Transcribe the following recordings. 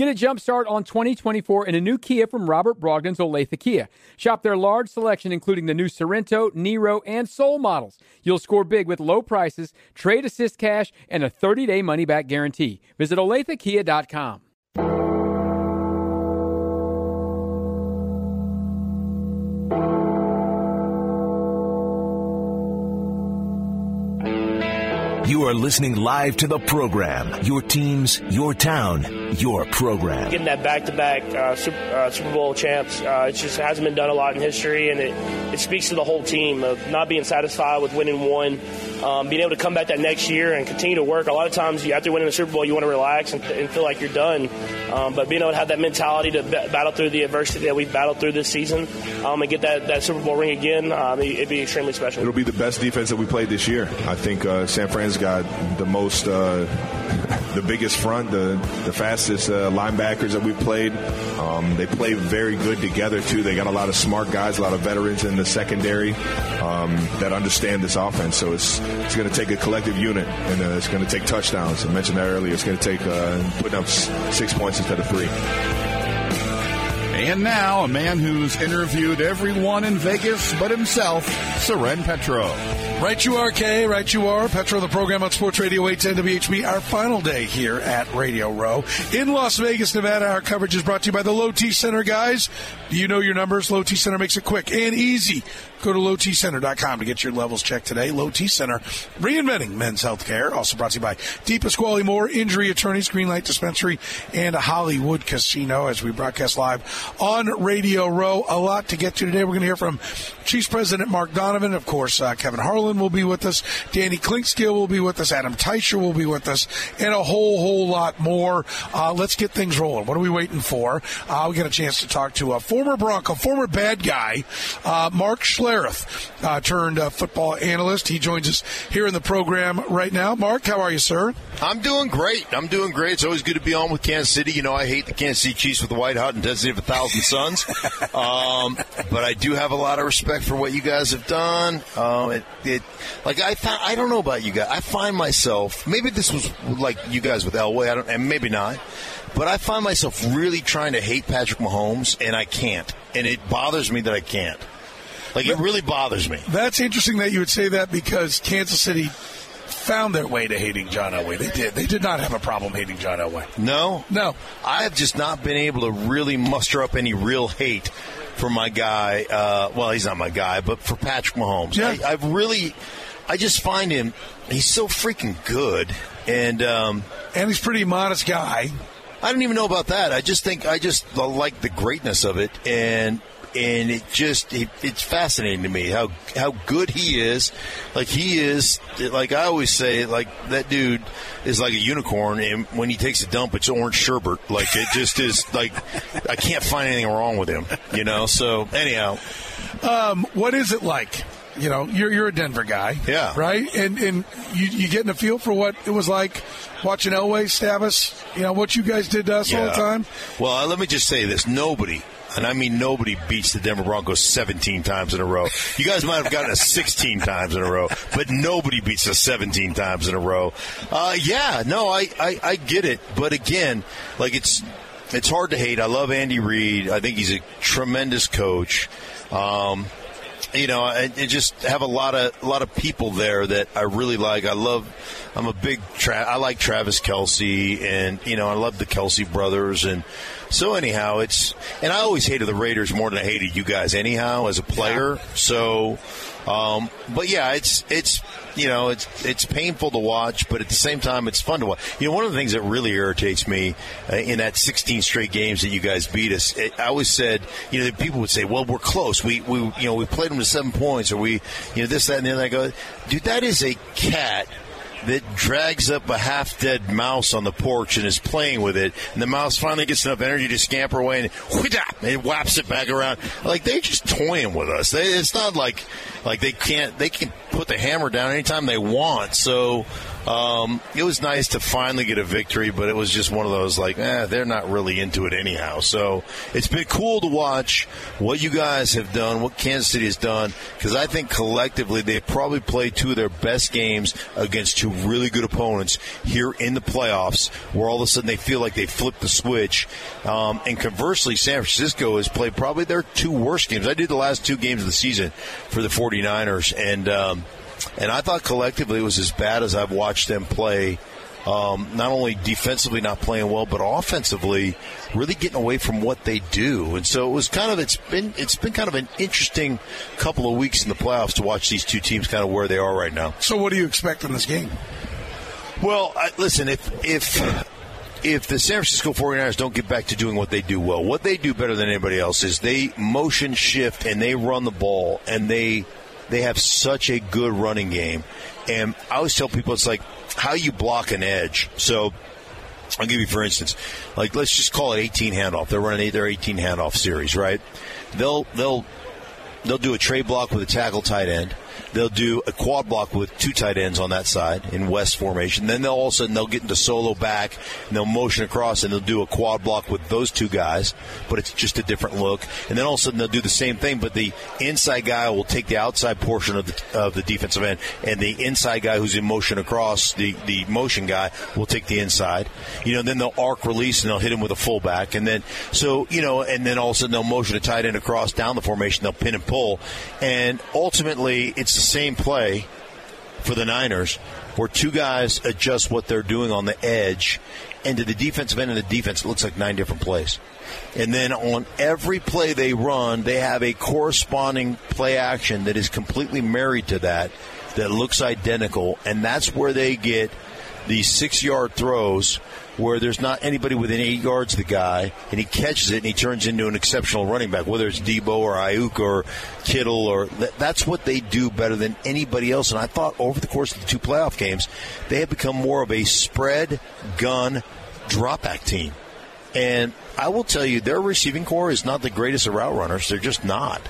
Get a jump start on 2024 in a new Kia from Robert Brogden's Olathe Kia. Shop their large selection, including the new Sorento, Niro, and Soul models. You'll score big with low prices, trade assist cash, and a 30 day money back guarantee. Visit OlatheKia.com. are listening live to the program. Your teams, your town, your program. Getting that back-to-back uh, Super, uh, Super, Bowl champs, uh, it just hasn't been done a lot in history, and it, it speaks to the whole team of not being satisfied with winning one, um, being able to come back that next year and continue to work. A lot of times, after winning the Super Bowl, you want to relax and, and feel like you're done, um, but being able to have that mentality to battle through the adversity that we've battled through this season um, and get that, that Super Bowl ring again, um, it'd be extremely special. It'll be the best defense that we played this year. I think uh, San Fran's got the most, uh, the biggest front, the the fastest uh, linebackers that we've played. Um, they play very good together too. They got a lot of smart guys, a lot of veterans in the secondary um, that understand this offense. So it's it's going to take a collective unit, and uh, it's going to take touchdowns. I mentioned that earlier. It's going to take uh, putting up six points instead of three. And now, a man who's interviewed everyone in Vegas but himself, Soren Petro. Right you are, Kay. Right you are. Petro, the program on Sports Radio 810 WHB. Our final day here at Radio Row in Las Vegas, Nevada. Our coverage is brought to you by the Low T Center, guys. Do you know your numbers? Low T Center makes it quick and easy. Go to lowtcenter.com to get your levels checked today. Low T Center, reinventing men's health care. Also brought to you by DiPasquale Moore, Injury Attorneys, Greenlight Dispensary, and a Hollywood Casino as we broadcast live on Radio Row. A lot to get to today. We're going to hear from Chiefs President Mark Donovan. Of course, uh, Kevin Harlan will be with us. Danny Clinkscale will be with us. Adam Teicher will be with us. And a whole, whole lot more. Uh, let's get things rolling. What are we waiting for? Uh, we get a chance to talk to a former Bronco, former bad guy, uh, Mark Schlereth, uh, turned uh, football analyst. He joins us here in the program right now. Mark, how are you, sir? I'm doing great. I'm doing great. It's always good to be on with Kansas City. You know, I hate the Kansas City Chiefs with the white hot intensity of a thousand suns. um, but I do have a lot of respect for what you guys have done. Um, it, it, like I, th- I don't know about you guys. I find myself maybe this was like you guys with Elway. I don't, and maybe not. But I find myself really trying to hate Patrick Mahomes, and I can't. And it bothers me that I can't. Like it really bothers me. That's interesting that you would say that because Kansas City found their way to hating John Elway. They did. They did not have a problem hating John Elway. No, no. I have just not been able to really muster up any real hate for my guy. Uh, well, he's not my guy, but for Patrick Mahomes. Yeah. I, I've really, I just find him. He's so freaking good, and um, and he's pretty modest guy. I don't even know about that. I just think I just like the greatness of it, and and it just it, it's fascinating to me how how good he is. Like he is, like I always say, like that dude is like a unicorn, and when he takes a dump, it's orange sherbet. Like it just is. Like I can't find anything wrong with him, you know. So anyhow, um, what is it like? You know, you're you're a Denver guy, yeah, right? And and you you getting a feel for what it was like watching Elway stab us. You know what you guys did to us yeah. all the time. Well, let me just say this: nobody and I mean nobody beats the Denver Broncos 17 times in a row. You guys might have gotten us 16 times in a row, but nobody beats us 17 times in a row. Uh, yeah, no, I, I, I get it, but again, like it's it's hard to hate. I love Andy Reid. I think he's a tremendous coach. Um, you know, I, just have a lot of a lot of people there that I really like. I love. I'm a big. Tra- I like Travis Kelce, and you know, I love the Kelce brothers, and so anyhow, it's. And I always hated the Raiders more than I hated you guys. Anyhow, as a player, so. Um, but yeah, it's it's you know it's it's painful to watch, but at the same time, it's fun to watch. You know, one of the things that really irritates me uh, in that 16 straight games that you guys beat us, it, I always said, you know, people would say, "Well, we're close. We we you know we played them to seven points, or we you know this that and the other." I go, dude, that is a cat that drags up a half dead mouse on the porch and is playing with it. And the mouse finally gets enough energy to scamper away and it whaps it back around. Like they're just toying with us. They, it's not like like they can't they can put the hammer down anytime they want. So Um, it was nice to finally get a victory, but it was just one of those like, eh, they're not really into it anyhow. So it's been cool to watch what you guys have done, what Kansas City has done, because I think collectively they probably played two of their best games against two really good opponents here in the playoffs, where all of a sudden they feel like they flipped the switch. Um, and conversely, San Francisco has played probably their two worst games. I did the last two games of the season for the 49ers, and um, and I thought collectively it was as bad as I've watched them play. Um, not only defensively not playing well, but offensively really getting away from what they do. And so it was kind of it's been it's been kind of an interesting couple of weeks in the playoffs to watch these two teams kind of where they are right now. So what do you expect in this game? Well, I, listen, if if if the San Francisco 49ers don't get back to doing what they do well, what they do better than anybody else is they motion shift and they run the ball and they they have such a good running game. And I always tell people it's like how you block an edge. So I'll give you for instance, like let's just call it 18 handoff. They're running their 18 handoff series, right? They'll they'll they'll do a trade block with a tackle tight end. They'll do a quad block with two tight ends on that side in West formation. Then they'll all of a sudden they'll get into solo back and they'll motion across and they'll do a quad block with those two guys, but it's just a different look. And then all of a sudden they'll do the same thing, but the inside guy will take the outside portion of the of the defensive end, and the inside guy who's in motion across the the motion guy will take the inside. You know, then they'll arc release and they'll hit him with a fullback, and then so you know, and then all of a sudden they'll motion a tight end across down the formation. They'll pin and pull, and ultimately it's the same play for the Niners, where two guys adjust what they're doing on the edge, and to the defensive end of the defense, it looks like nine different plays. And then on every play they run, they have a corresponding play action that is completely married to that, that looks identical, and that's where they get these six yard throws where there's not anybody within eight yards of the guy, and he catches it and he turns into an exceptional running back, whether it's Deebo or Aiyuk or Kittle, or that's what they do better than anybody else. And I thought over the course of the two playoff games, they have become more of a spread gun drop back team. And I will tell you, their receiving corps is not the greatest of route runners. They're just not.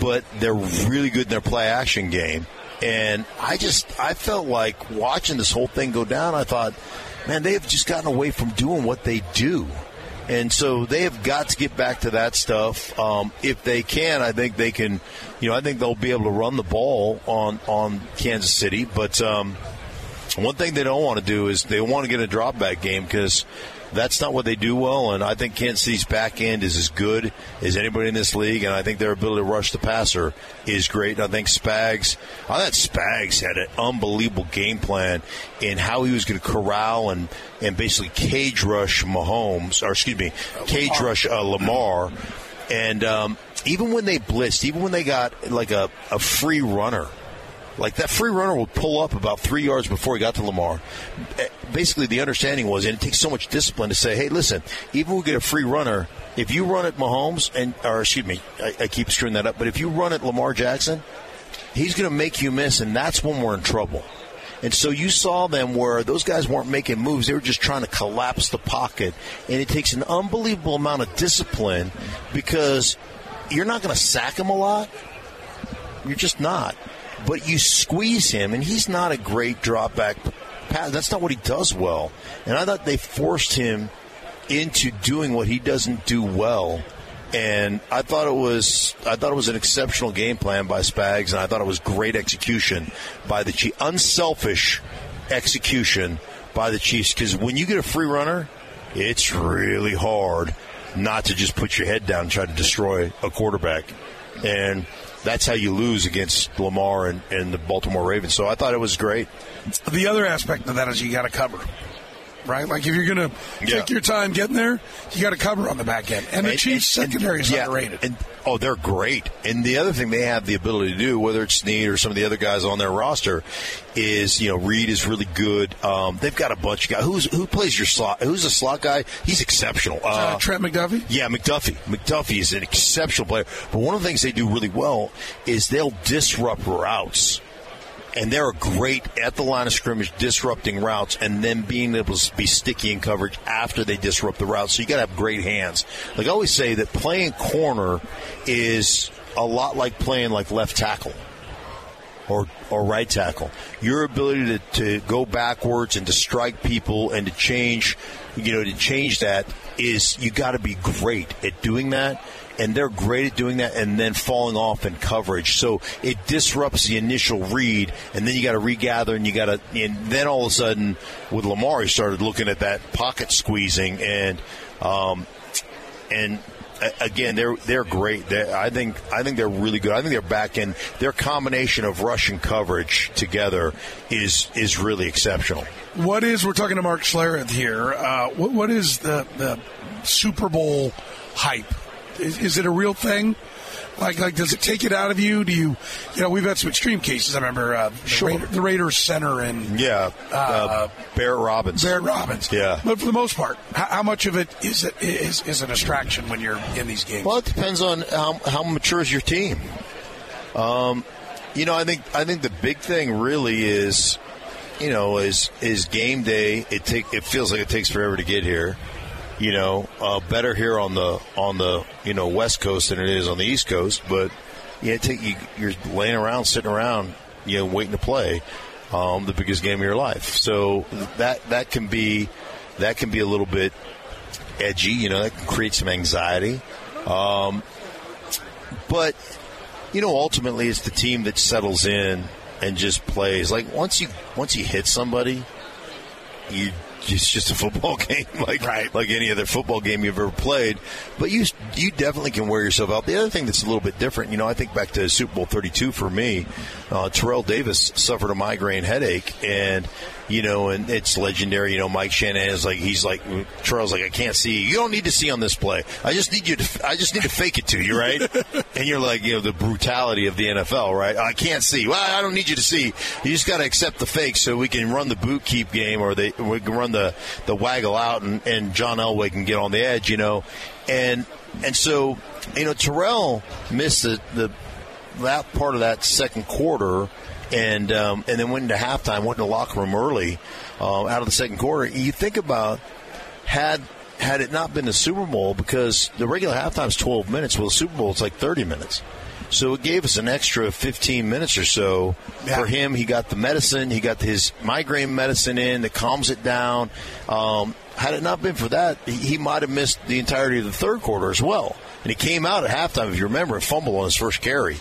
But they're really good in their play action game. And I just, I felt like watching this whole thing go down, I thought, man, they have just gotten away from doing what they do. And so they have got to get back to that stuff. Um, if they can, I think they can. You know, I think they'll be able to run the ball on on Kansas City. But um, one thing they don't want to do is they want to get a drop back game because that's not what they do well. And I think Kansas City's back end is as good as anybody in this league. And I think their ability to rush the passer is great. And I think Spags, I thought Spags had an unbelievable game plan in how he was going to corral and, and basically cage rush Mahomes, or excuse me, cage rush uh, Lamar. And um, even when they blitzed, even when they got like a, a free runner, like that free runner would pull up about three yards before he got to Lamar. Eh, basically, the understanding was, and it takes so much discipline to say, hey, listen, even if we get a free runner, if you run at Mahomes, and or excuse me, I, I keep screwing that up, but if you run at Lamar Jackson, he's going to make you miss, and that's when we're in trouble. And so you saw them where those guys weren't making moves. They were just trying to collapse the pocket. And it takes an unbelievable amount of discipline because you're not going to sack him a lot. You're just not but you squeeze him, and he's not a great drop back pass. That's not what he does well. And I thought they forced him into doing what he doesn't do well. And I thought it was I thought it was an exceptional game plan by Spags, and I thought it was great execution by the Chiefs, unselfish execution by the Chiefs. Because when you get a free runner, it's really hard not to just put your head down and try to destroy a quarterback. And that's how you lose against Lamar and, and the Baltimore Ravens. So I thought it was great. The other aspect of that is you got to cover right? Like if you're going to yeah. take your time getting there, you got to cover on the back end. And the and, Chiefs and, secondary is yeah, underrated. And, oh, they're great. And the other thing they have the ability to do, whether it's Sneed or some of the other guys on their roster, is you know Reid is really good. Um, they've got a bunch of guys. Who's who plays your slot? Who's a slot guy? He's exceptional. Uh, uh, Trent McDuffie. Yeah, McDuffie. McDuffie is an exceptional player. But one of the things they do really well is they'll disrupt routes and they're great at the line of scrimmage disrupting routes and then being able to be sticky in coverage after they disrupt the route. So you got to have great hands. Like I always say that playing corner is a lot like playing like left tackle. or or right tackle. Your ability to, to go backwards and to strike people and to change, you know, to change that is you got to be great at doing that. And they're great at doing that and then falling off in coverage. So it disrupts the initial read, and then you got to regather, and you got to, and then all of a sudden, with Lamar, he started looking at that pocket squeezing, and um, and again, they're they're great. They're, I think I think they're really good. I think they're back in their combination of rush and coverage together is is really exceptional. What is we're talking to Mark Schlereth here? Uh, what, what is the the Super Bowl hype? Is, is it a real thing? Like, like, does it take it out of you? Do you, you know, we've had some extreme cases. I remember uh, the, Sure. Raider, the Raiders center and Yeah, uh, Barrett Robbins. Barrett Robbins. Yeah. but for the most part, how, how much of it is it is, is a distraction when you're in these games? Well, it depends on how, how mature is your team. Um, you know, I think I think the big thing really is, you know, is is game day. It take it feels like it takes forever to get here. You know, uh, better here on the on the you know West Coast than it is on the East Coast. But yeah, take you, you're laying around, sitting around, you know, waiting to play um, the biggest game of your life. So that that can be that can be a little bit edgy. You know, that can create some anxiety. Um, but you know, ultimately, it's the team that settles in and just plays. Like once you once you hit somebody, you it's just a football game, like like any other football game you've ever played. But you you definitely can wear yourself out. The other thing that's a little bit different, you know, I think back to Super Bowl Thirty Two for me. Uh, Terrell Davis suffered a migraine headache, and you know, and it's legendary. You know, Mike Shanahan is like he's like Terrell's like I can't see. You don't need to see on this play. I just need you to. I just need to fake it to you, right? and you're like, you know, the brutality of the NFL, right? I can't see. Well, I don't need you to see. You just got to accept the fake so we can run the boot keep game, or they we can run the the waggle out, and, and John Elway can get on the edge, you know, and and so you know Terrell missed the the that part of that second quarter. And um, and then went into halftime, went in the locker room early, uh, out of the second quarter. You think about had had it not been the Super Bowl, because the regular halftime is 12 minutes, well, the Super Bowl it's like 30 minutes. So it gave us an extra 15 minutes or so for him. He got the medicine, he got his migraine medicine in that calms it down. Um, had it not been for that, he, he might have missed the entirety of the third quarter as well. And he came out at halftime, if you remember, and fumbled on his first carry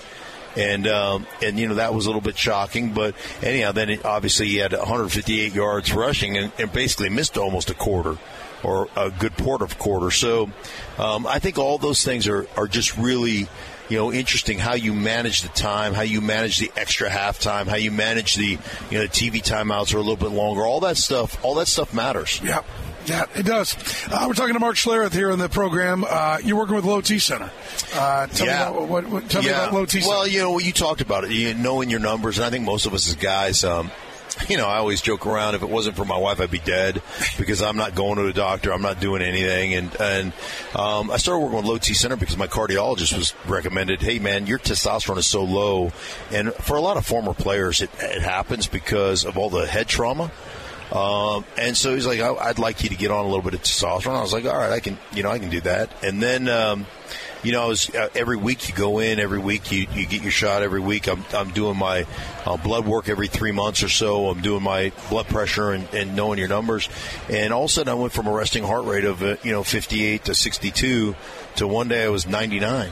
and um, and you know that was a little bit shocking. But anyhow, then it, obviously he had 158 yards rushing and, and basically missed almost a quarter or a good part of quarter. So um, I think all those things are are just really. You know, interesting how you manage the time, how you manage the extra halftime, how you manage the you know the TV timeouts are a little bit longer. All that stuff, all that stuff matters. Yeah. Yeah, it does. Uh, we're talking to Mark Schlereth here on the program. Uh, you're working with Low T Center. Uh, tell me about what, what, tell me about Low T Center. Well, you know, you talked about it, you knowing your numbers, and I think most of us as guys, um, you know, I always joke around. If it wasn't for my wife, I'd be dead because I'm not going to the doctor. I'm not doing anything. And and um, I started working with Low T Center because my cardiologist was recommended. Hey, man, your testosterone is so low, and for a lot of former players, it, it happens because of all the head trauma. Um, and so he's like, I, I'd like you to get on a little bit of testosterone. I was like, all right, I can, you know, I can do that. And then, um, you know, I was, uh, every week you go in, every week you, you get your shot. Every week I'm, I'm doing my uh, blood work every three months or so. I'm doing my blood pressure and, and knowing your numbers. And all of a sudden I went from a resting heart rate of, uh, you know, 58 to 62 to one day I was 99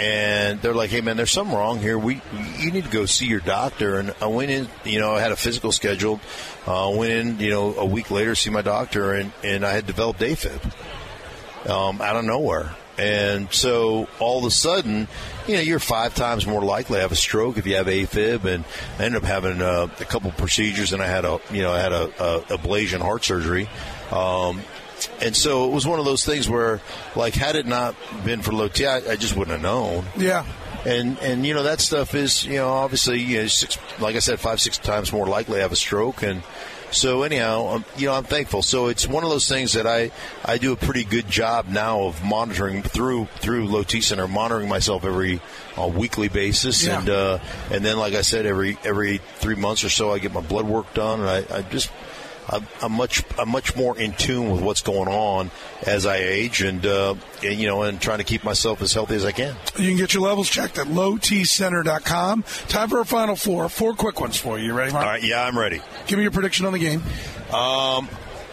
and they're like, "Hey, man, there's something wrong here. We, you need to go see your doctor." And I went in, you know, I had a physical scheduled. Uh, went in, you know, a week later see my doctor, and and I had developed AFib um, out of nowhere. And so all of a sudden, you know, you're five times more likely to have a stroke if you have AFib. And I ended up having uh, a couple procedures, and I had a, you know, I had a, a ablation heart surgery. Um, and so it was one of those things where, like, had it not been for low I just wouldn't have known. Yeah. And and you know that stuff is you know obviously you know six like I said five six times more likely to have a stroke and so anyhow um, you know I'm thankful so it's one of those things that I I do a pretty good job now of monitoring through through Low T Center monitoring myself every uh, weekly basis Yeah. and uh, and then like I said every every three months or so I get my blood work done and I, I just I'm, I'm much I'm much more in tune with what's going on as I age, and, uh, and you know, and trying to keep myself as healthy as I can. You can get your levels checked at lowtcenter.com. Time for our final four. Four quick ones for you. You ready, Mark? All right, yeah, I'm ready. Give me your prediction on the game. Um,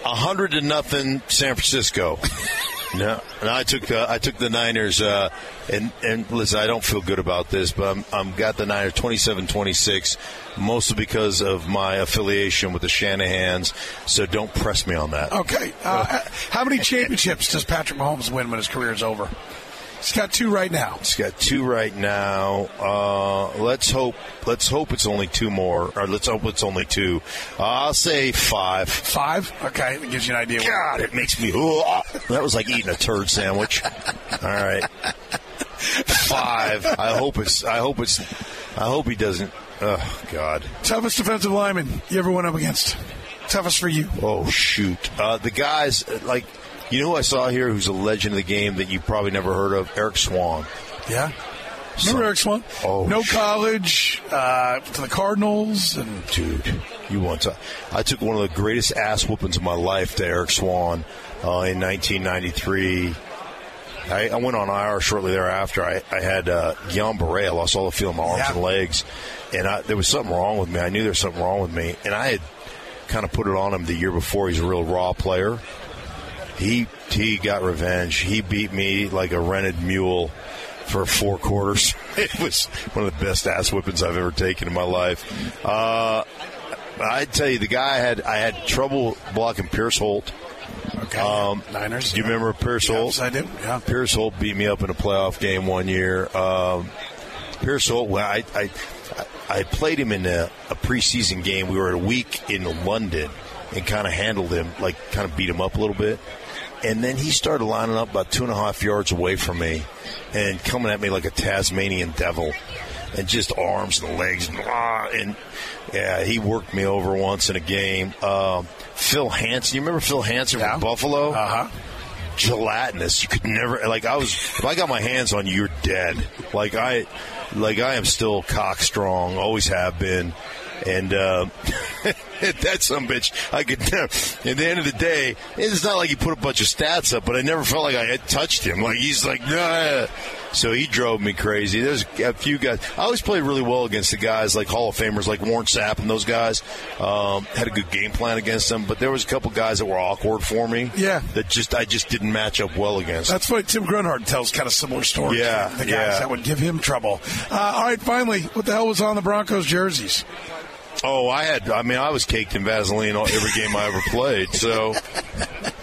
a hundred to nothing, San Francisco. No, no, I took uh, I took the Niners, uh, and and listen, I don't feel good about this, but I'm I'm got the Niners 27-26, mostly because of my affiliation with the Shanahan's. So don't press me on that. Okay. Uh, how many championships does Patrick Mahomes win when his career is over? He's got two right now. He's got two right now. Uh, let's hope. Let's hope it's only two more, or let's hope it's only two. Uh, I'll say five. Five. Okay, that gives you an idea. God, it makes me. Ugh. That was like eating a turd sandwich. All right, five. I hope it's. I hope it's. I hope he doesn't. Oh God. Toughest defensive lineman you ever went up against? Toughest for you? Oh shoot. Uh, the guys like. You know who I saw here who's a legend of the game that you probably never heard of? Eric Swann. Yeah. Remember Eric Swann? Oh, no sh- college uh, to the Cardinals, and Dude, you want to? I took one of the greatest ass whoopings of my life to Eric Swann uh, in 1993. I, I went on IR shortly thereafter. I, I had uh, Guillain-Barré. I lost all the feel in my arms Yeah. and legs, and I, there was something wrong with me. I knew there was something wrong with me, and I had kind of put it on him the year before. He's a real raw player. He he got revenge. He beat me like a rented mule for four quarters. It was one of the best ass whippings I've ever taken in my life. Uh, I'd tell you, the guy I had I had trouble blocking Pierce Holt. okay, Um, Niners. Do you remember Pierce Holt? Yes, I do. Yeah. Pierce Holt beat me up in a playoff game one year. Um, Pierce Holt, well, I, I, I played him in a, a preseason game. We were at a week in London and kind of handled him, like kind of beat him up a little bit. And then he started lining up about two and a half yards away from me and coming at me like a Tasmanian devil and just arms and legs. And, ah, and yeah, he worked me over once in a game. Um, Phil Hansen, you remember Phil Hansen Yeah. from Buffalo? Uh huh. gelatinous. You could never like I was if I got my hands on you, you're dead. Like I like I am still cock strong, always have been. And uh, that some bitch, I could. At the end of the day, it's not like he put a bunch of stats up, but I never felt like I had touched him. Like he's like, nah. So he drove me crazy. There's a few guys. I always played really well against the guys like Hall of Famers, like Warren Sapp and those guys. Um, had a good game plan against them, but there was a couple guys that were awkward for me. Yeah. that just I just didn't match up well against. That's why Tim Grunhard tells kind of similar stories. Yeah, the guys yeah. that would give him trouble. Uh, all right, finally, what the hell was on the Broncos jerseys? Oh, I had. I mean, I was caked in Vaseline every game I ever played, so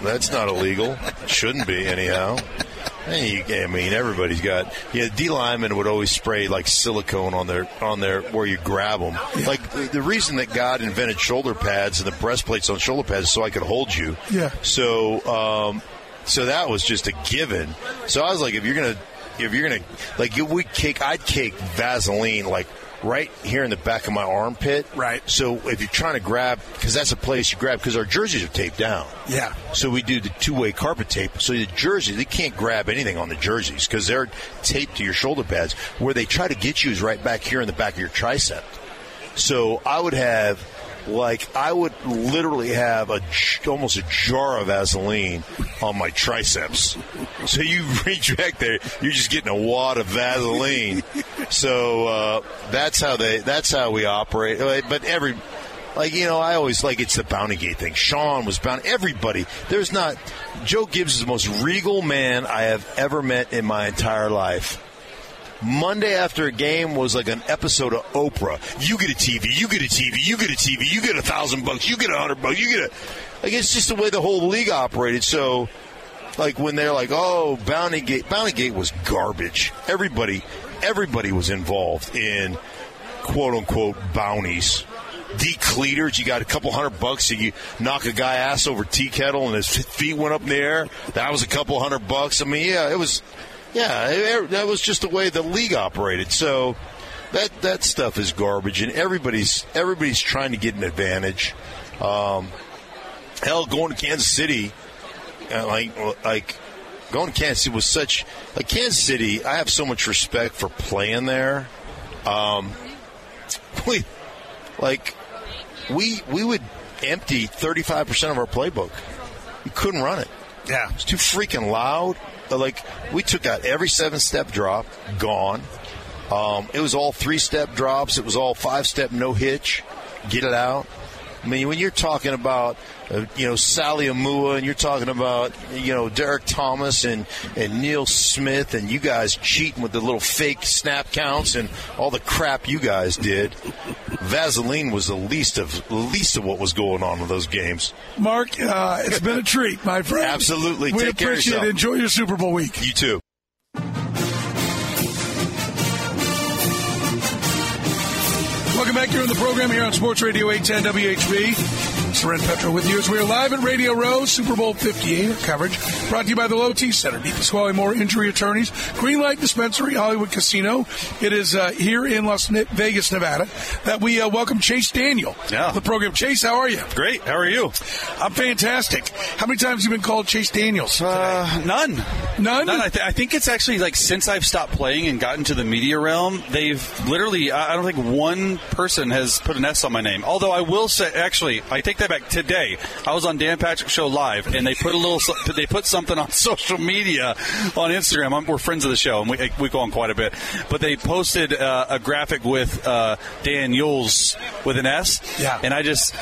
that's not illegal. Shouldn't be, anyhow. I mean, everybody's got. Yeah, D linemen would always spray like silicone on their on their where you grab them. Like the, the reason that God invented shoulder pads and the breastplates on shoulder pads is so I could hold you. Yeah. So, um, so that was just a given. So I was like, if you're gonna, if you're gonna, like, you would cake, I'd cake Vaseline like right here in the back of my armpit. Right. So if you're trying to grab, because that's a place you grab, because our jerseys are taped down. Yeah. So we do the two-way carpet tape. So the jersey, they can't grab anything on the jerseys because they're taped to your shoulder pads. Where they try to get you is right back here in the back of your tricep. So I would have, like, I would literally have a almost a jar of Vaseline on my triceps. So you reach back there, you're just getting a wad of Vaseline. So uh, that's how they, that's how we operate. But every, like you know, I always like it's the Bounty Gate thing. Sean was bound. Everybody, there's not. Joe Gibbs is the most regal man I have ever met in my entire life. Monday after a game was like an episode of Oprah. You get a TV, you get a TV, you get a TV, you get a thousand bucks, you get a hundred bucks, you get a. Like it's just the way the whole league operated. So, like when they're like, "Oh, Bounty Gate," Bounty Gate was garbage. Everybody, everybody was involved in quote unquote bounties. Decleaters, you got a couple hundred bucks, and you knock a guy ass over tea kettle, and his feet went up in the air. That was a couple hundred bucks. I mean, yeah, it was, yeah, that was just the way the league operated. So that that stuff is garbage, and everybody's everybody's trying to get an advantage. Um, hell, going to Kansas City, uh, like like going to Kansas City was such like Kansas City. I have so much respect for playing there. Um, we like we we would empty 35% of our playbook. We couldn't run it. Yeah. It's too freaking loud. Like, we took out every seven step drop, gone. Um, it was all three step drops. It was all five step no hitch. Get it out. I mean, when you're talking about, uh, you know, Saleaumua and you're talking about, you know, Derrick Thomas and, and Neil Smith and you guys cheating with the little fake snap counts and all the crap you guys did, Vaseline was the least of least of what was going on with those games. Mark, uh, it's been a treat, my friend. Absolutely. We Take care of appreciate it. Enjoy your Super Bowl week. You too. Back here on the program here on Sports Radio 810 WHB. Soren Petro with you as we are live at Radio Row, Super Bowl 58 coverage. Brought to you by the Low T Center, DiPasquale Moore Injury Attorneys, Green Light Dispensary, Hollywood Casino. It is uh, here in Las Vegas, Nevada, that we uh, welcome Chase Daniel. Yeah. The program. Chase, how are you? Great. How are you? I'm fantastic. How many times have you been called Chase Daniels? today? Uh, none. None? None. I, th- I think it's actually like since I've stopped playing and gotten to the media realm, they've literally, I I don't think one person has put an S on my name. Although I will say, actually, I take that back. Today, I was on Dan Patrick Show Live, and they put a little, they put something on social media on Instagram. I'm, we're friends of the show, and we, we go on quite a bit. But they posted uh, a graphic with uh, Daniels with an S. Yeah. And I just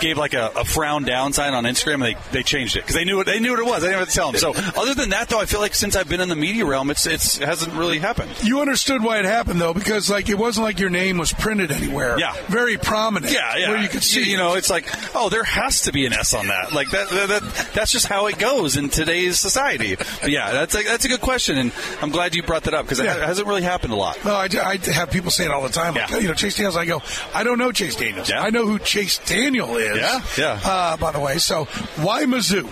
gave like a, a frown down sign on Instagram, and they, they changed it because they knew what they knew what it was. I didn't have to tell them. So other than that, though, I feel like since I've been in the media realm, it's it's it hasn't really happened. You understood why it happened though, because like it wasn't like your name was printed anywhere. Yeah. very prominent. Yeah, yeah. Where you could see, you, know, it's like, oh, there has to be an S on that. Like that, that, that that's just how it goes in today's society. But yeah, that's a, that's a good question, and I'm glad you brought that up because Yeah. it hasn't really happened a lot. No, I, I have people say it all the time. Like, Yeah. you know, Chase Daniels. I go, I don't know Chase Daniels. Yeah. I know who Chase Daniel is. Yeah, yeah. Uh, by the way, so why Mizzou?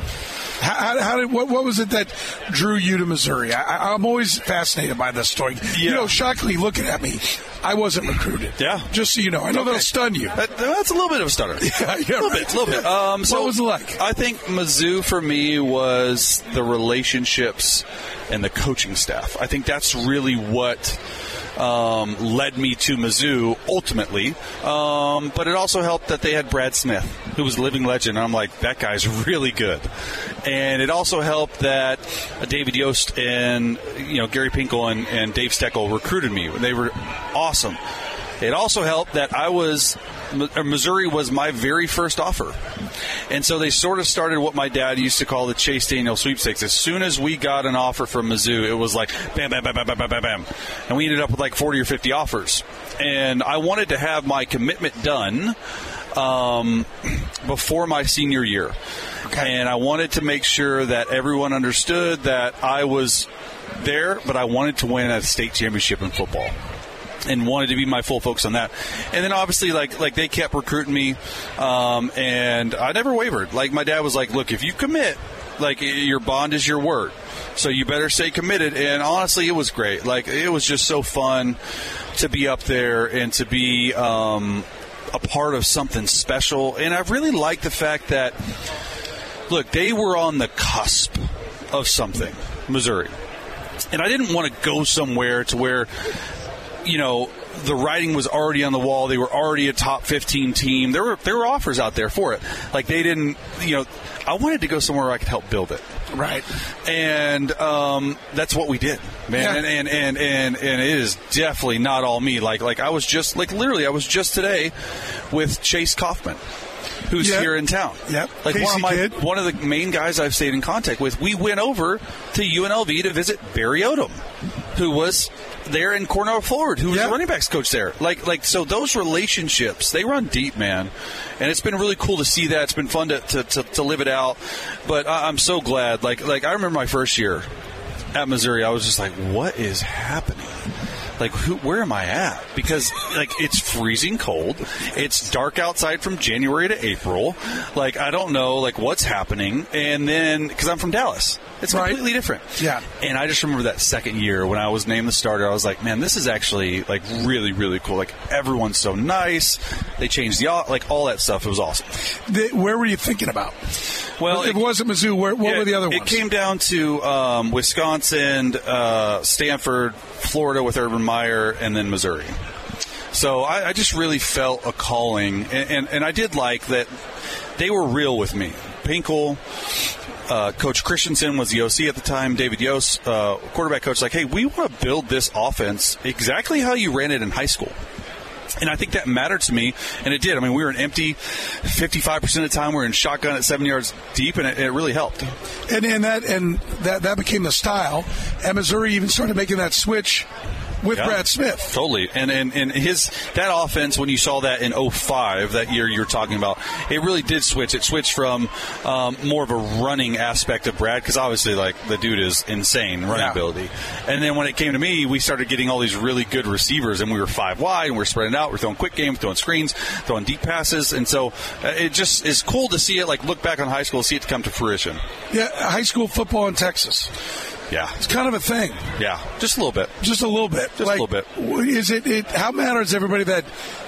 How, how, how did what, what was it that drew you to Missouri? I, I'm always fascinated by this story. You know, shockingly, looking at me, I wasn't recruited. Yeah. just so you know, I know that'll stun you. That, that's a little bit of a stutter. Yeah, yeah, a little right. bit, a little bit. Um, so What was it like? I think Mizzou for me was the relationships and the coaching staff. I think that's really what um, led me to Mizzou ultimately. Um, but it also helped that they had Brad Smith, who was a living legend. I'm like, that guy's really good. And it also helped that David Yost and you know Gary Pinkel and, and Dave Steckel recruited me. They were awesome. It also helped that I was Missouri was my very first offer. And so they sort of started what my dad used to call the Chase Daniel sweepstakes. As soon as we got an offer from Mizzou, it was like bam, bam, bam, bam, bam, bam, bam. And we ended up with like 40 or 50 offers. And I wanted to have my commitment done um, before my senior year. Okay. And I wanted to make sure that everyone understood that I was there, but I wanted to win a state championship in football and wanted to be my full focus on that. And then obviously, like like they kept recruiting me, um, and I never wavered. Like my dad was like, "Look, if you commit, like your bond is your word." So you better stay committed. And honestly, it was great. Like it was just so fun to be up there and to be um, a part of something special. And I really like the fact that look, they were on the cusp of something, Missouri. And I didn't want to go somewhere to where you know the writing was already on the wall. They were already a top 15 team. There were there were offers out there for it. Like they didn't, you know, I wanted to go somewhere where I could help build it. Right. And um, that's what we did, man. Yeah. And, and and and and it is definitely not all me. Like like I was just like literally I was just today with Chase Coffman. Who's Yep. here in town? Yep. Like one of my kid. one of the main guys I've stayed in contact with. We went over to UNLV to visit Barry Odom, who was there in Cornell Ford, who was Yep. the running backs coach there. Like like so those relationships they run deep, man, and it's been really cool to see that. It's been fun to to, to, to live it out. But I, I'm so glad. Like like I remember my first year at Missouri, I was just like, what is happening? Like, who, where am I at? Because, like, it's freezing cold. It's dark outside from January to April. Like, I don't know, like, what's happening. And then, because I'm from Dallas, it's Right. completely different. Yeah. And I just remember that second year when I was named the starter, I was like, man, this is actually, like, really, really cool. Like, everyone's so nice. They changed the, like, all that stuff. It was awesome. The- where were you thinking about? Well, it, it- wasn't Mizzou, where, what Yeah, were the other ones? it came down to um, Wisconsin, uh, Stanford, Florida with Urban Meyer, and then Missouri. So I, I just really felt a calling, and, and, and I did like that they were real with me. Pinkel, uh, Coach Christensen was the OC at the time. David Yost, uh, quarterback coach, like, hey, we want to build this offense exactly how you ran it in high school. And I think that mattered to me, and it did. I mean, we were an empty 55% of the time. We are in shotgun at seven yards deep, and it, it really helped. And, and that and that that became the style. And Missouri even started making that switch with Yeah. Brad Smith. Totally. And, and and his that offense when you saw that in 05, that year you're talking about, it really did switch. It switched from um, more of a running aspect of Brad because obviously like the dude is insane running Yeah. ability. And then when it came to me, we started getting all these really good receivers and we were five wide and we we're spreading out, we're throwing quick game, throwing screens, throwing deep passes, and so uh, it just is cool to see it like look back on high school, see it come to fruition. Yeah, high school football in Texas. Yeah. It's kind of a thing. Yeah. Just a little bit. Just a little bit. Just a little bit. Is it, it? How matters everybody that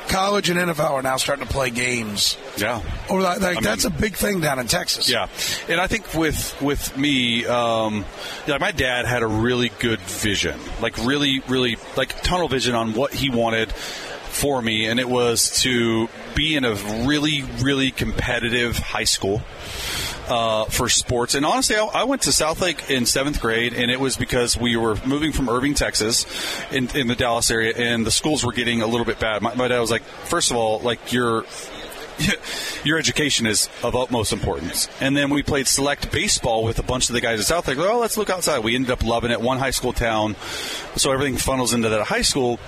college and NFL are now starting to play games? Yeah. Or like, like that's mean- a big thing down in Texas. Yeah, and I think with with me, um, yeah, my dad had a really good vision, like really, really like tunnel vision on what he wanted for me, and it was to be in a really, really competitive high school. Uh, for sports, and honestly, I, I went to Southlake in seventh grade, and it was because we were moving from Irving, Texas, in, in the Dallas area, and the schools were getting a little bit bad. My, my dad was like, first of all, like you're your education is of utmost importance. And then we played select baseball with a bunch of the guys at Southlake. Oh, let's look outside. We ended up loving it. One high school town, so everything funnels into that high school.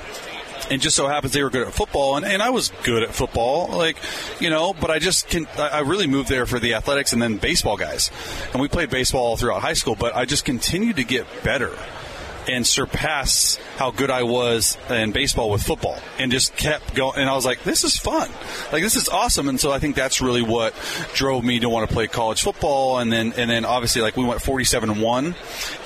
And just so happens they were good at football, and, and I was good at football, like you know. But I just can, I really moved there for the athletics and then baseball guys, and we played baseball all throughout high school. But I just continued to get better and surpass how good I was in baseball with football and just kept going. And I was like, this is fun. Like, this is awesome. And so I think that's really what drove me to want to play college football. And then, and then obviously, like, we went 47 1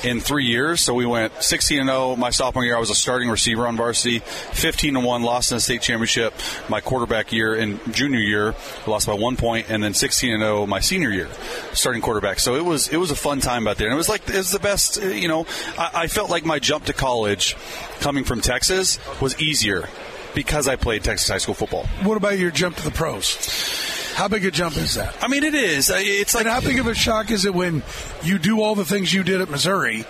in three years. So we went 16 and 0 my sophomore year. I was a starting receiver on varsity, 15 and 1, lost in the state championship my quarterback year and junior year, lost by one point, and then 16 and 0 my senior year, starting quarterback. So it was, it was a fun time out there. And it was like, it was the best, you know, I, I felt like my jump to college coming from Texas was easier because I played Texas high school football. What about your jump to the pros? How big a jump is that? I mean, it is. It's like And how big of a shock is it when you do all the things you did at Missouri,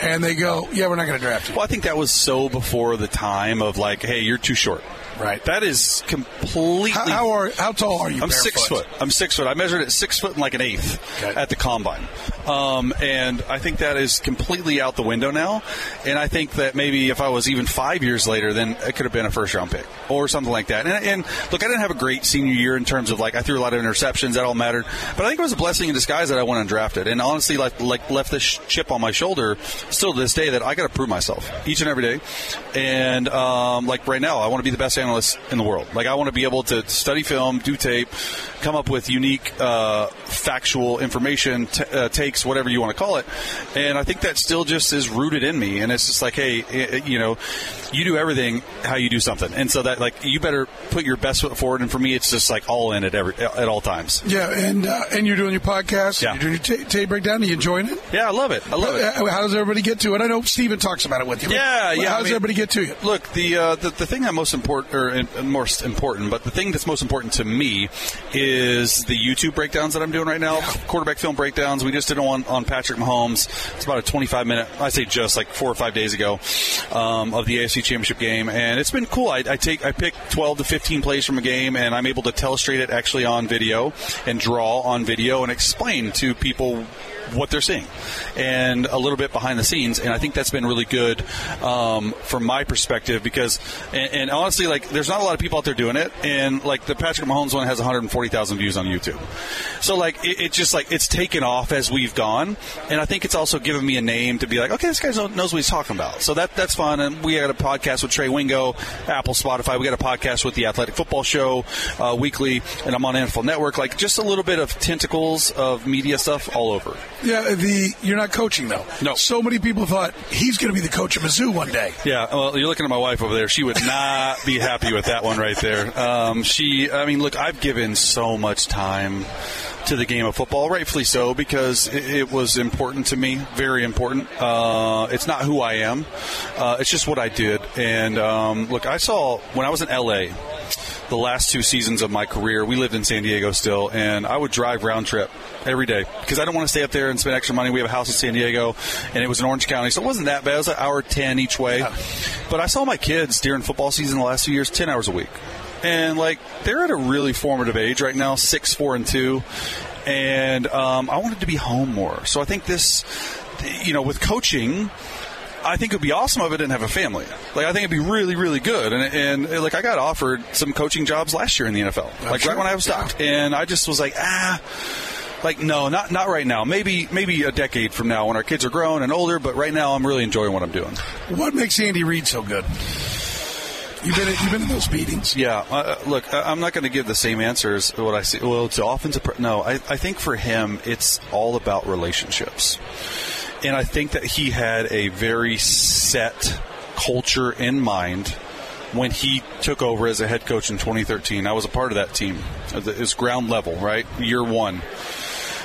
and they go, "Yeah, we're not going to draft you." Well, I think that was so before the time of like, hey, you're too short. Right. That is completely. How, how are how tall are you? I'm six foot. I'm six foot. I measured at six foot and like an eighth Okay. at the combine, um, and I think that is completely out the window now. And I think that maybe if I was even five years later, then it could have been a first round pick or something like that. And, and look, I didn't have a great senior year in terms of like I threw a lot of interceptions. That all mattered, but I think it was a blessing in disguise that I went undrafted. And honestly, like like left this chip on my shoulder still to this day that I got to prove myself each and every day. And um, like right now, I want to be the best analyst in the world. Like I want to be able to study film, do tape, come up with unique, uh, factual information, t- uh, takes, whatever you want to call it. And I think that still just is rooted in me. And it's just like, hey, i- you know, you do everything how you do something. And so that like you better put your best foot forward. And for me, it's just like all in at every at all times. Yeah, and uh, and you're doing your podcast. Yeah. You're doing your ta- tape breakdown. Are you enjoying it? Yeah, I love it. I love it. Uh, How does everybody get to it? I know Steven talks about it with you. Yeah, yeah, How I does mean- everybody get to you? Look, the uh, the, the thing that most important or uh, most important, but the thing that's most important to me is the YouTube breakdowns that I'm doing right now. Quarterback film breakdowns. We just did one on Patrick Mahomes. It's about a 25 minute. I say just like four or five days ago um, of the AFC Championship game, and it's been cool. I, I take I pick 12 to 15 plays from a game, and I'm able to illustrate it actually on video and draw on video and explain to people what they're seeing and a little bit behind the scenes. And i think that's been really good um, from my perspective because and, and honestly like there's not a lot of people out there doing it. And like the patrick mahomes one has 140000 views on youtube. So like it, it's just like it's taken off as we've gone. And i think it's also given me a name to be like okay this guy knows what he's talking about. So that that's fun. And we got a podcast with trey wingo apple spotify. We got a podcast with the athletic football show uh, weekly. And i'm on nfl network. Like just a little bit of tentacles of media stuff all over Yeah, the you're not coaching though. No. So many people thought he's going to be the coach of Mizzou one day. Yeah, well, you're looking at my wife over there. She would not be happy with that one right there. Um, she, I mean, look, I've given so much time to the game of football, rightfully so, because it, it was important to me, very important. Uh, it's not who I am; uh, it's just what I did. And um, look, I saw when I was in LA. The last two seasons of my career, we lived in San Diego still, and I would drive round trip every day because I don't want to stay up there and spend extra money. We have a house in San Diego, and it was in Orange County, so it wasn't that bad. It was an hour ten each way. Yeah. But I saw my kids during football season the last few years, ten hours a week, and like they're at a really formative age right now, six, four, and two, and um, I wanted to be home more. So I think this, you know, with coaching I think it'd be awesome if I didn't have a family. Like I think it'd be really, really good. And, and like I got offered some coaching jobs last year in the NFL, I'm like sure. right when I was stopped, and I just was like, ah. Like no, not not right now. Maybe maybe a decade from now when our kids are grown and older. But right now, I'm really enjoying what I'm doing. What makes Andy Reid so good? You've been you've been in those meetings. Yeah. Uh, look, I'm not going to give the same answers. What I see. Well, it's offensive. No, I, I think for him, it's all about relationships. And I think that he had a very set culture in mind when he took over as a head coach in 2013. I was a part of that team. It was ground level, right? Year one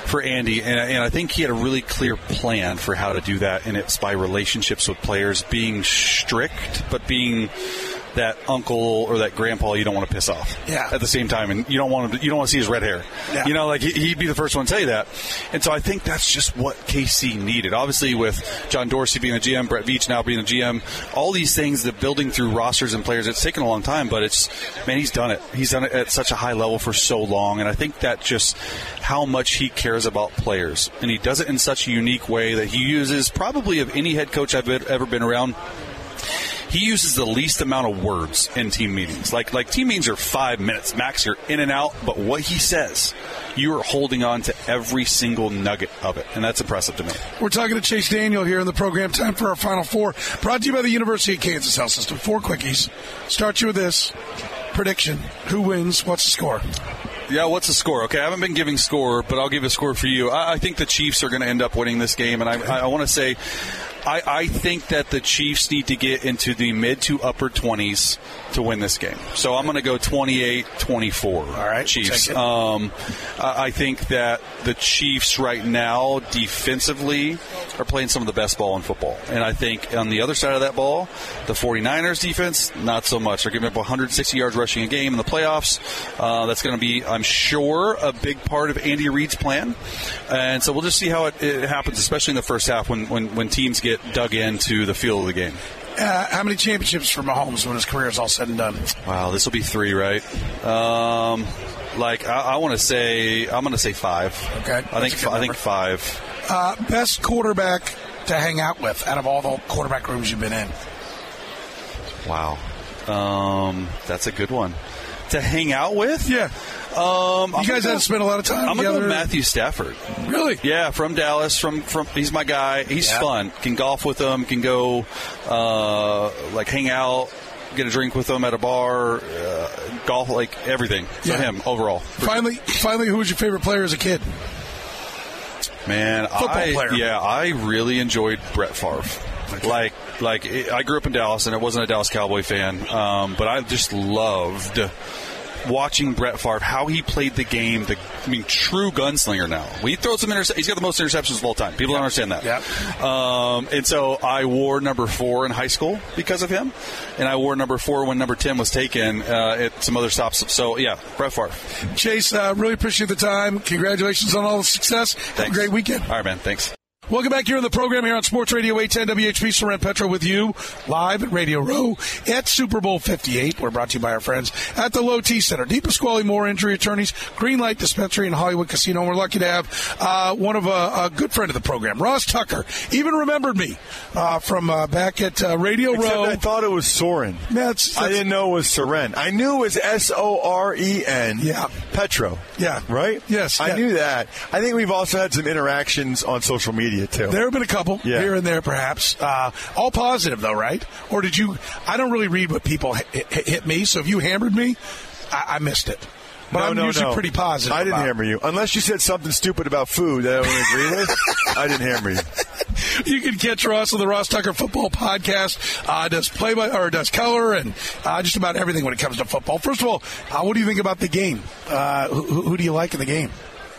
for Andy, and, and, I think he had a really clear plan for how to do that, and it's by relationships with players, being strict, but being that uncle or that grandpa you don't want to piss off. Yeah. At the same time, and you don't want to, you don't want to see his red hair. Yeah. You know, like he'd be the first one to tell you that. And so I think that's just what KC needed. Obviously, with John Dorsey being the GM, Brett Veach now being the GM, all these things, the building through rosters and players, it's taken a long time, but it's man, he's done it. He's done it at such a high level for so long, and I think that just how much he cares about players, and he does it in such a unique way that he uses probably of any head coach I've ever been around he uses the least amount of words in team meetings. Like like team meetings are five minutes max. You're in and out, but what he says, you are holding on to every single nugget of it, and that's impressive to me. We're talking to Chase Daniel here in the program. Time for our final four. Brought to you by the University of Kansas Health System. Four quickies. Start you with this prediction: Who wins? What's the score? Yeah, what's the score? Okay, I haven't been giving score, but I'll give a score for you. I, I think the Chiefs are going to end up winning this game, and I, I, I want to say I, I think that the Chiefs need to get into the mid to upper 20s to win this game. So I'm going to go 28 24. All right. Chiefs. Um, I think that the Chiefs right now, defensively, are playing some of the best ball in football. And I think on the other side of that ball, the 49ers defense, not so much. They're giving up 160 yards rushing a game in the playoffs. Uh, that's going to be, I'm sure, a big part of Andy Reid's plan. And so we'll just see how it, it happens, especially in the first half when, when, when teams get dug into the feel of the game. Uh, how many championships for Mahomes when his career is all said and done? Wow, this will be three, right? Um, like I, I want to say, I'm going to say five. Okay, I think I think five. Uh, best quarterback to hang out with out of all the quarterback rooms you've been in. Wow, um, that's a good one to hang out with. Yeah. Um, you guys haven't spent a lot of time. I'm gonna go Matthew Stafford. Really? Yeah, from Dallas. From from he's my guy. He's yeah. fun. Can golf with him. Can go uh, like hang out. Get a drink with him at a bar, uh, golf, like everything for yeah. him overall. Finally, finally, who was your favorite player as a kid? Man, Football I, player. yeah, I really enjoyed Brett Favre. Okay. Like, like I grew up in Dallas, and I wasn't a Dallas Cowboy fan, um, but I just loved watching Brett Favre, how he played the game. The, I mean, true gunslinger now. We throw some interceptions. He's got the most interceptions of all time. People don't understand that. Yeah. Um, and so I wore number four in high school because of him, and I wore number four when number ten was taken uh, at some other stops. So yeah, Brett Favre. Chase, uh, really appreciate the time. Congratulations on all the success. Thanks. Have a great weekend. All right, man. Thanks. Welcome back here on the program here on Sports Radio 810 WHB. Soren Petro with you live at Radio Row at Super Bowl 58. We're brought to you by our friends at the Low T Center. DiPasquale Moore Injury Attorneys, Green Light Dispensary and Hollywood Casino. And we're lucky to have uh, one of a, a, good friend of the program, Ross Tucker. Even remembered me uh, from uh, back at uh, Radio Except Row. I thought it was Soren. That's, that's, I didn't know it was Soren. I knew it was S O R E N. Yeah. Petro. Yeah. Right? Yes. I yeah. knew that. I think we've also had some interactions on social media too. There have been a couple yeah. here and there, perhaps. Uh, all positive, though, right? Or did you? I don't really read what people hit, hit me, so if you hammered me, I, I missed it. But no, I'm no, usually no. pretty positive. I didn't about. hammer you. Unless you said something stupid about food that I don't agree with, I didn't hammer you. You can catch Ross on the Ross Tucker Football Podcast. Uh, does play by or does color and uh, just about everything when it comes to football. First of all, uh, what do you think about the game? Uh, who, who do you like in the game?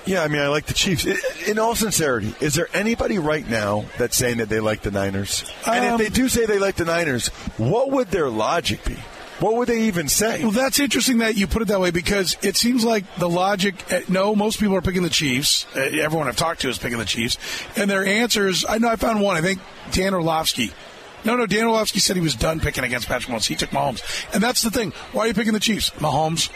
Yeah, I mean, I like the Chiefs. In all sincerity, is there anybody right now that's saying that they like the Niners? Um, and if they do say they like the Niners, what would their logic be? What would they even say? Well, that's interesting that you put it that way because it seems like the logic. uh, No, most people are picking the Chiefs. Uh, Everyone I've talked to is picking the Chiefs, and their answers. I know I found one. I think Dan Orlovsky. No, no, Dan Orlovsky said he was done picking against Patrick Mahomes. He took Mahomes, and that's the thing. Why are you picking the Chiefs? Mahomes.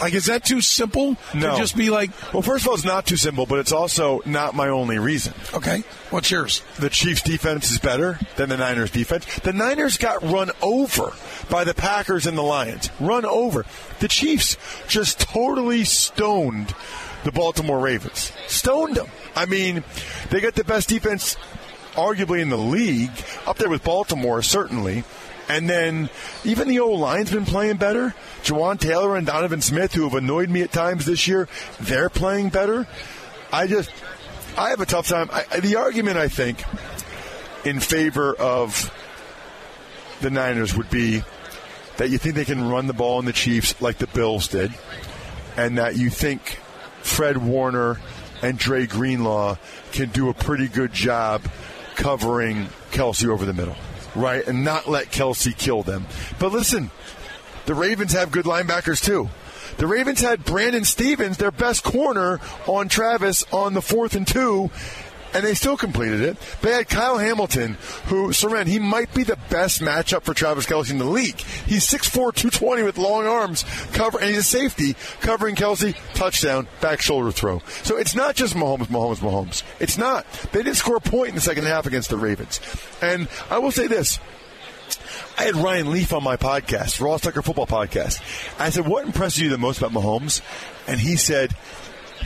Like, is that too simple No. to just be like, Well, first of all, it's not too simple, but it's also not my only reason. okay, what's yours? The Chiefs' defense is better than the Niners' defense. The Niners got run over by the Packers and the Lions. Run over. The Chiefs just totally stoned the Baltimore Ravens. Stoned them. I mean, they got the best defense, arguably in the league, up there with Baltimore, certainly. And then even the old line's been playing better. Jawaan Taylor and Donovan Smith, who have annoyed me at times this year, they're playing better. I just, I have a tough time. I, the argument, I think, in favor of the Niners would be that you think they can run the ball in the Chiefs like the Bills did, and that you think Fred Warner and Dre Greenlaw can do a pretty good job covering Kelce over the middle, right? And not let Kelce kill them. But listen, the Ravens have good linebackers too. The Ravens had Brandon Stephens, their best corner, on Travis on the fourth and two, and they still completed it. They had Kyle Hamilton, who, Soren, he might be the best matchup for Travis Kelce in the league. He's 6'4, 220 with long arms, cover, and he's a safety, covering Kelce, touchdown, back shoulder throw. So it's not just Mahomes, Mahomes, Mahomes. It's not. They didn't score a point in the second half against the Ravens. And I will say this. I had Ryan Leaf on my podcast, Ross Tucker Football Podcast. I said, What impresses you the most about Mahomes? And he said,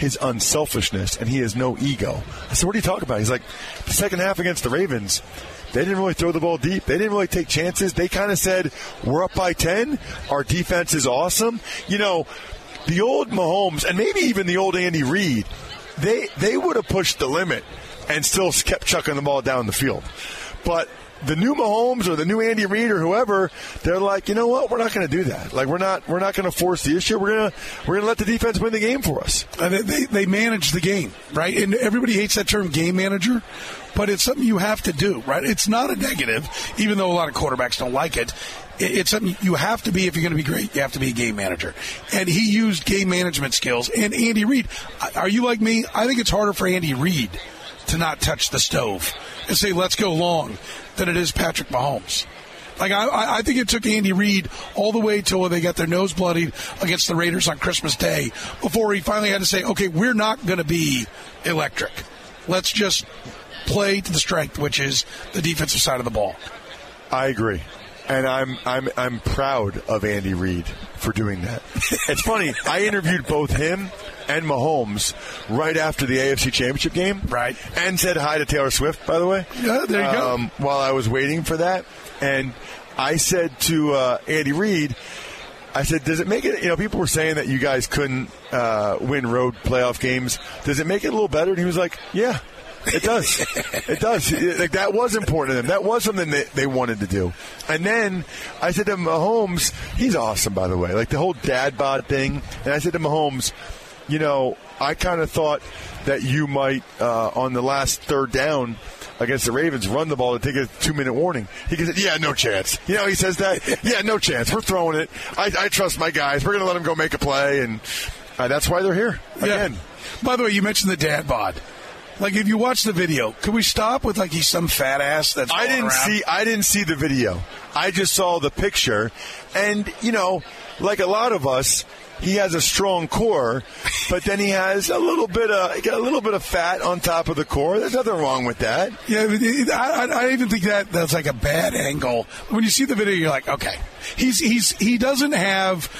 His unselfishness, and he has no ego. I said, What are you talking about? He's like, The second half against the Ravens, they didn't really throw the ball deep. They didn't really take chances. They kind of said, We're up by 10. Our defense is awesome. You know, the old Mahomes, and maybe even the old Andy Reid, they, they would have pushed the limit and still kept chucking the ball down the field. But the new Mahomes or the new Andy Reid or whoever, they're like, you know what? We're not going to do that. Like we're not we're not going to force the issue. We're gonna we're gonna let the defense win the game for us. And they, they, they manage the game, right? And everybody hates that term game manager, but it's something you have to do, right? It's not a negative, even though a lot of quarterbacks don't like it. It- It's something you have to be if you're going to be great. You have to be a game manager. And he used game management skills. And Andy Reid, are you like me? I think it's harder for Andy Reid to not touch the stove and say, let's go long than it is Patrick Mahomes. Like I- I, think it took Andy Reid all the way till they got their nose bloodied against the Raiders on Christmas Day before he finally had to say, "Okay, we're not going to be electric. Let's just play to the strength, which is the defensive side of the ball." I agree. And I'm I'm I'm proud of Andy Reid for doing that. it's funny. I interviewed both him and Mahomes right after the AFC Championship game, Right. And said hi to Taylor Swift, by the way. Yeah, there you go. um, While I was waiting for that, and I said to uh, Andy Reid, I said, "Does it make it? You know, people were saying that you guys couldn't uh, win road playoff games. Does it make it a little better?" And he was like, "Yeah." It does. it does. It- Like that was important to them. That was something that they wanted to do. And then I said to Mahomes, he's awesome, by the way. Like the whole dad bod thing. And I said to Mahomes, you know, I kind of thought that you might uh, on the last third down against the Ravens run the ball to take a two minute warning. He goes, yeah, no chance. You know, he says that. yeah, no chance. We're throwing it. I, I trust my guys. We're going to let them go make a play, and uh, that's why they're here again. By the way, you mentioned the dad bod. Like if you watch the video, could we stop with like he's some fat ass that's I didn't around? see. I didn't see the video. I just saw the picture, and you know, like a lot of us, he has a strong core, but then he has a little bit of got a little bit of fat on top of the core. There's nothing wrong with that. Yeah, I, I, I even think that that's like a bad angle. When you see the video, you're like, okay, he's he's he doesn't have,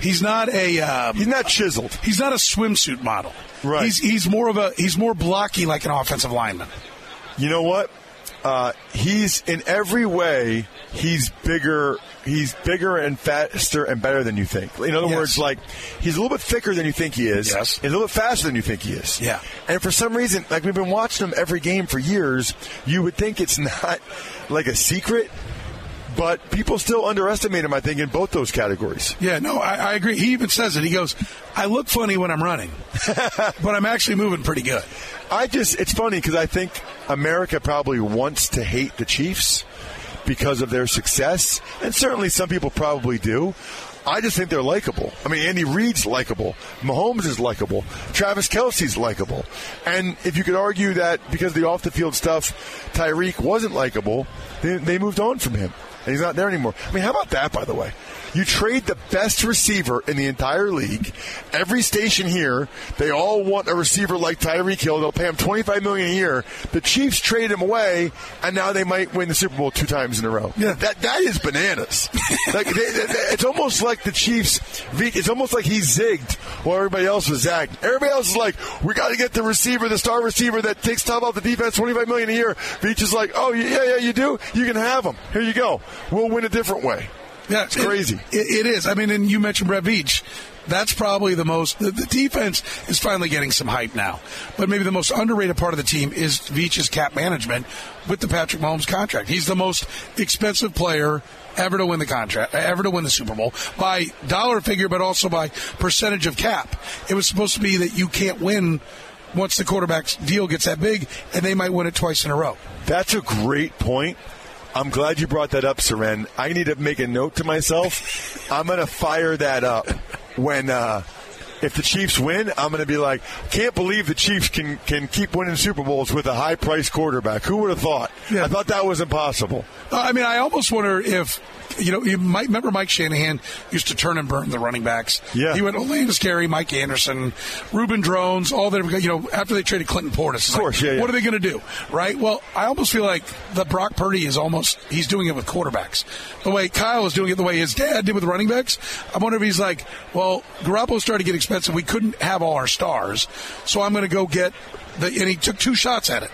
he's not a um, He's not chiseled. he's not a swimsuit model. Right. He's he's more of a he's more blocky like an offensive lineman. You know what? Uh, he's in every way. He's bigger. He's bigger and faster and better than you think. In other Yes. words, like he's a little bit thicker than you think he is. Yes. He's a little bit faster than you think he is. Yeah. And for some reason, like we've been watching him every game for years, you would think it's not like a secret, but people still underestimate him. I think in both those categories. Yeah, no, I, I agree. He even says it. He goes, I look funny when I'm running, but I'm actually moving pretty good. I just, it's funny because I think America probably wants to hate the Chiefs because of their success, and certainly some people probably do. I just think they're likable. I mean, Andy Reid's likable. Mahomes is likable. Travis Kelce's likable. And if you could argue that because of the off the field stuff, Tyreek wasn't likable, they, they moved on from him. And he's not there anymore. I mean, how about that, by the way? You trade the best receiver in the entire league. Every station here, they all want a receiver like Tyreek Hill. They'll pay him twenty five million a year. The Chiefs trade him away, and now they might win the Super Bowl two times in a row. Yeah, that that is bananas. like they, they, it's almost like the Chiefs. It's almost like he zigged while everybody else was zagged. Everybody else is like, we got to get the receiver, the star receiver that takes top off the defense, twenty five million a year. Veach is like, oh yeah, yeah, you do. You can have him. Here you go. We'll win a different way. Yeah, it's crazy. It, it is. I mean, and you mentioned Brett Veach. That's probably the most. The, the, defense is finally getting some hype now, but maybe the most underrated part of the team is Veach's cap management with the Patrick Mahomes contract. He's the most expensive player ever to win the contract, ever to win the Super Bowl by dollar figure, but also by percentage of cap. It was supposed to be that you can't win once the quarterback's deal gets that big, and they might win it twice in a row. That's a great point. I'm glad you brought that up, Soren. I need to make a note to myself. I'm going to fire that up when. Uh, if the Chiefs win, I'm going to be like, can't believe the Chiefs can can keep winning Super Bowls with a high priced quarterback. Who would have thought? Yeah. I thought that was impossible. Uh, I mean, I almost wonder if you know, you might remember Mike Shanahan used to turn and burn the running backs. Yeah. He went Olandis Gary, Mike Anderson, Reuben Droughns, all that, you know, after they traded Clinton Portis. Of course, like, yeah, yeah, What are they going to do? Right? Well, I almost feel like the Brock Purdy is almost, he's doing it with quarterbacks. The way Kyle is doing it, the way his dad did with running backs. I wonder if he's like, well, Garoppolo started to get expensive. We couldn't have all our stars. So I'm going to go get the, and he took two shots at it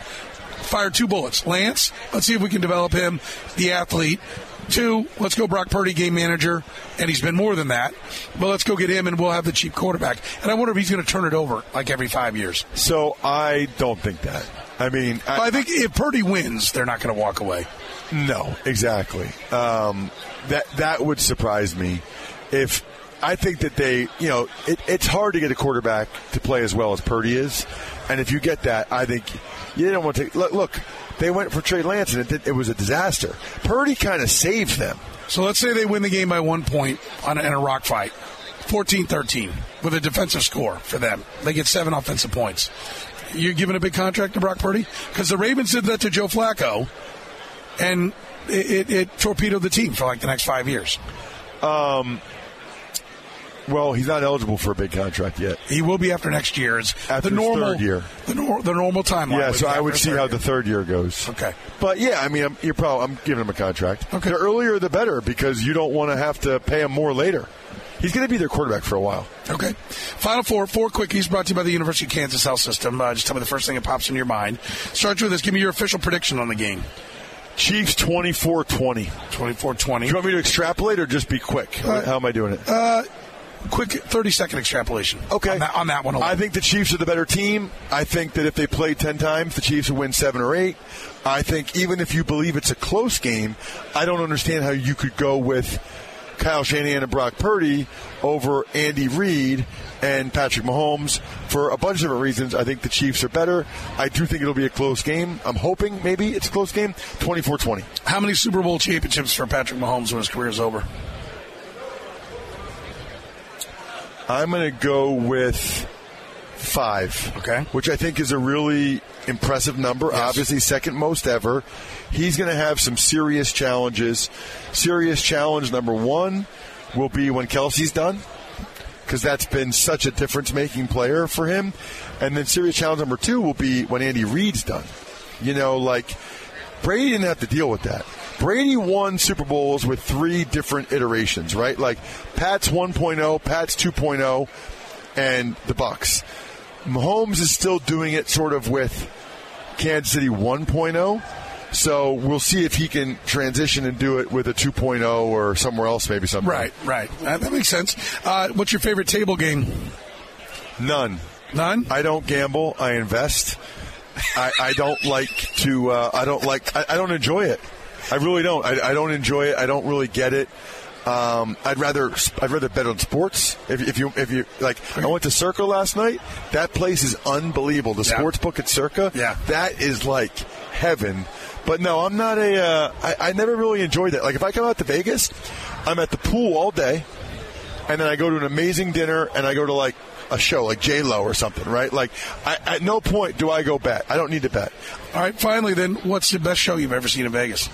fired two bullets. Lance, let's see if we can develop him, the athlete. Two, let's go Brock Purdy, game manager, and he's been more than that. But let's go get him, and we'll have the cheap quarterback. And I wonder if he's going to turn it over like every five years. So I don't think that. I mean, I, I think if Purdy wins, they're not going to walk away. No, exactly. Um, that that would surprise me if I think that they, you know, it, it's hard to get a quarterback to play as well as Purdy is, and if you get that, I think you don't want to take. Look, look they went for Trey Lance, and it, it was a disaster. Purdy kind of saved them. So let's say they win the game by one point on a, in a rock fight, 14-13, with a defensive score for them. They get seven offensive points. You're giving a big contract to Brock Purdy because the Ravens did that to Joe Flacco, and it, it, it torpedoed the team for like the next five years. Um, well, he's not eligible for a big contract yet. He will be after next year. It's after the normal third year. The, nor- the normal timeline. Yeah, so I would see how the third year goes. Okay, but yeah, I mean, I'm, you're probably I'm giving him a contract. Okay, the earlier the better because you don't want to have to pay him more later. He's going to be their quarterback for a while. Okay. Final four, four quickies brought to you by the University of Kansas Health System. Uh, just tell me the first thing that pops in your mind. Start with this. Give me your official prediction on the game. Chiefs 24 20. 24 20. Do you want me to extrapolate or just be quick? Uh, How am I doing it? Uh, quick 30 second extrapolation. Okay. On that, on that one. Alone. I think the Chiefs are the better team. I think that if they play 10 times, the Chiefs will win seven or eight. I think even if you believe it's a close game, I don't understand how you could go with Kyle Shanahan and Brock Purdy over Andy Reid and Patrick Mahomes for a bunch of different reasons. I think the Chiefs are better. I do think it'll be a close game. I'm hoping maybe it's a close game. 24 20. How many Super Bowl championships for Patrick Mahomes when his career is over? I'm going to go with five. Okay. Which I think is a really impressive number. Yes. Obviously, second most ever. He's going to have some serious challenges. Serious challenge number one will be when Kelce's done, because that's been such a difference making player for him. And then serious challenge number two will be when Andy Reid's done. You know, like Brady didn't have to deal with that. Brady won Super Bowls with three different iterations, right? Like Pat's 1.0, Pat's 2.0, and the Bucks. Mahomes is still doing it sort of with Kansas City 1.0. So we'll see if he can transition and do it with a 2.0 or somewhere else, maybe something. Right, right. Uh, that makes sense. Uh, what's your favorite table game? None. None. I don't gamble. I invest. I, I don't like to. Uh, I don't like. I, I, don't enjoy it. I really don't. I, I, don't enjoy it. I don't really get it. Um, I'd rather I'd rather bet on sports. If, if, you if you like, I went to Circa last night. That place is unbelievable. The Yeah. sports book at Circa. Yeah. that is like heaven But no, I'm not a. Uh, I, I never really enjoyed that. Like if I come out to Vegas, I'm at the pool all day, and then I go to an amazing dinner, and I go to like a show like J Lo or something, right? Like I, at no point do I go bet. I don't need to bet. All right, finally, then, what's the best show you've ever seen in Vegas?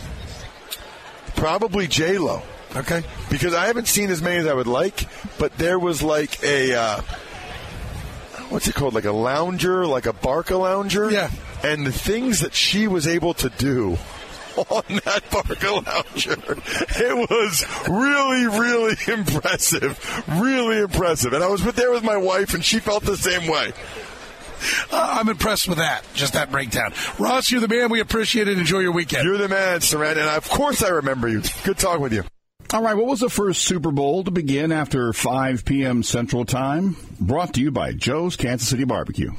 Probably J Lo. Okay. Because I haven't seen as many as I would like, but there was like a uh, what's it called? Like a lounger, like a Barcalounger. Yeah. And the things that she was able to do on that Barcalounger, it was really, really impressive. Really impressive. And I was with there with my wife, and she felt the same way. Uh, I'm impressed with that, just that breakdown. Ross, you're the man. We appreciate it. Enjoy your weekend. You're the man, Soren, and of course I remember you. Good talking with you. All right, what was the first Super Bowl to begin after 5 p.m. Central Time? Brought to you by Joe's Kansas City Barbecue.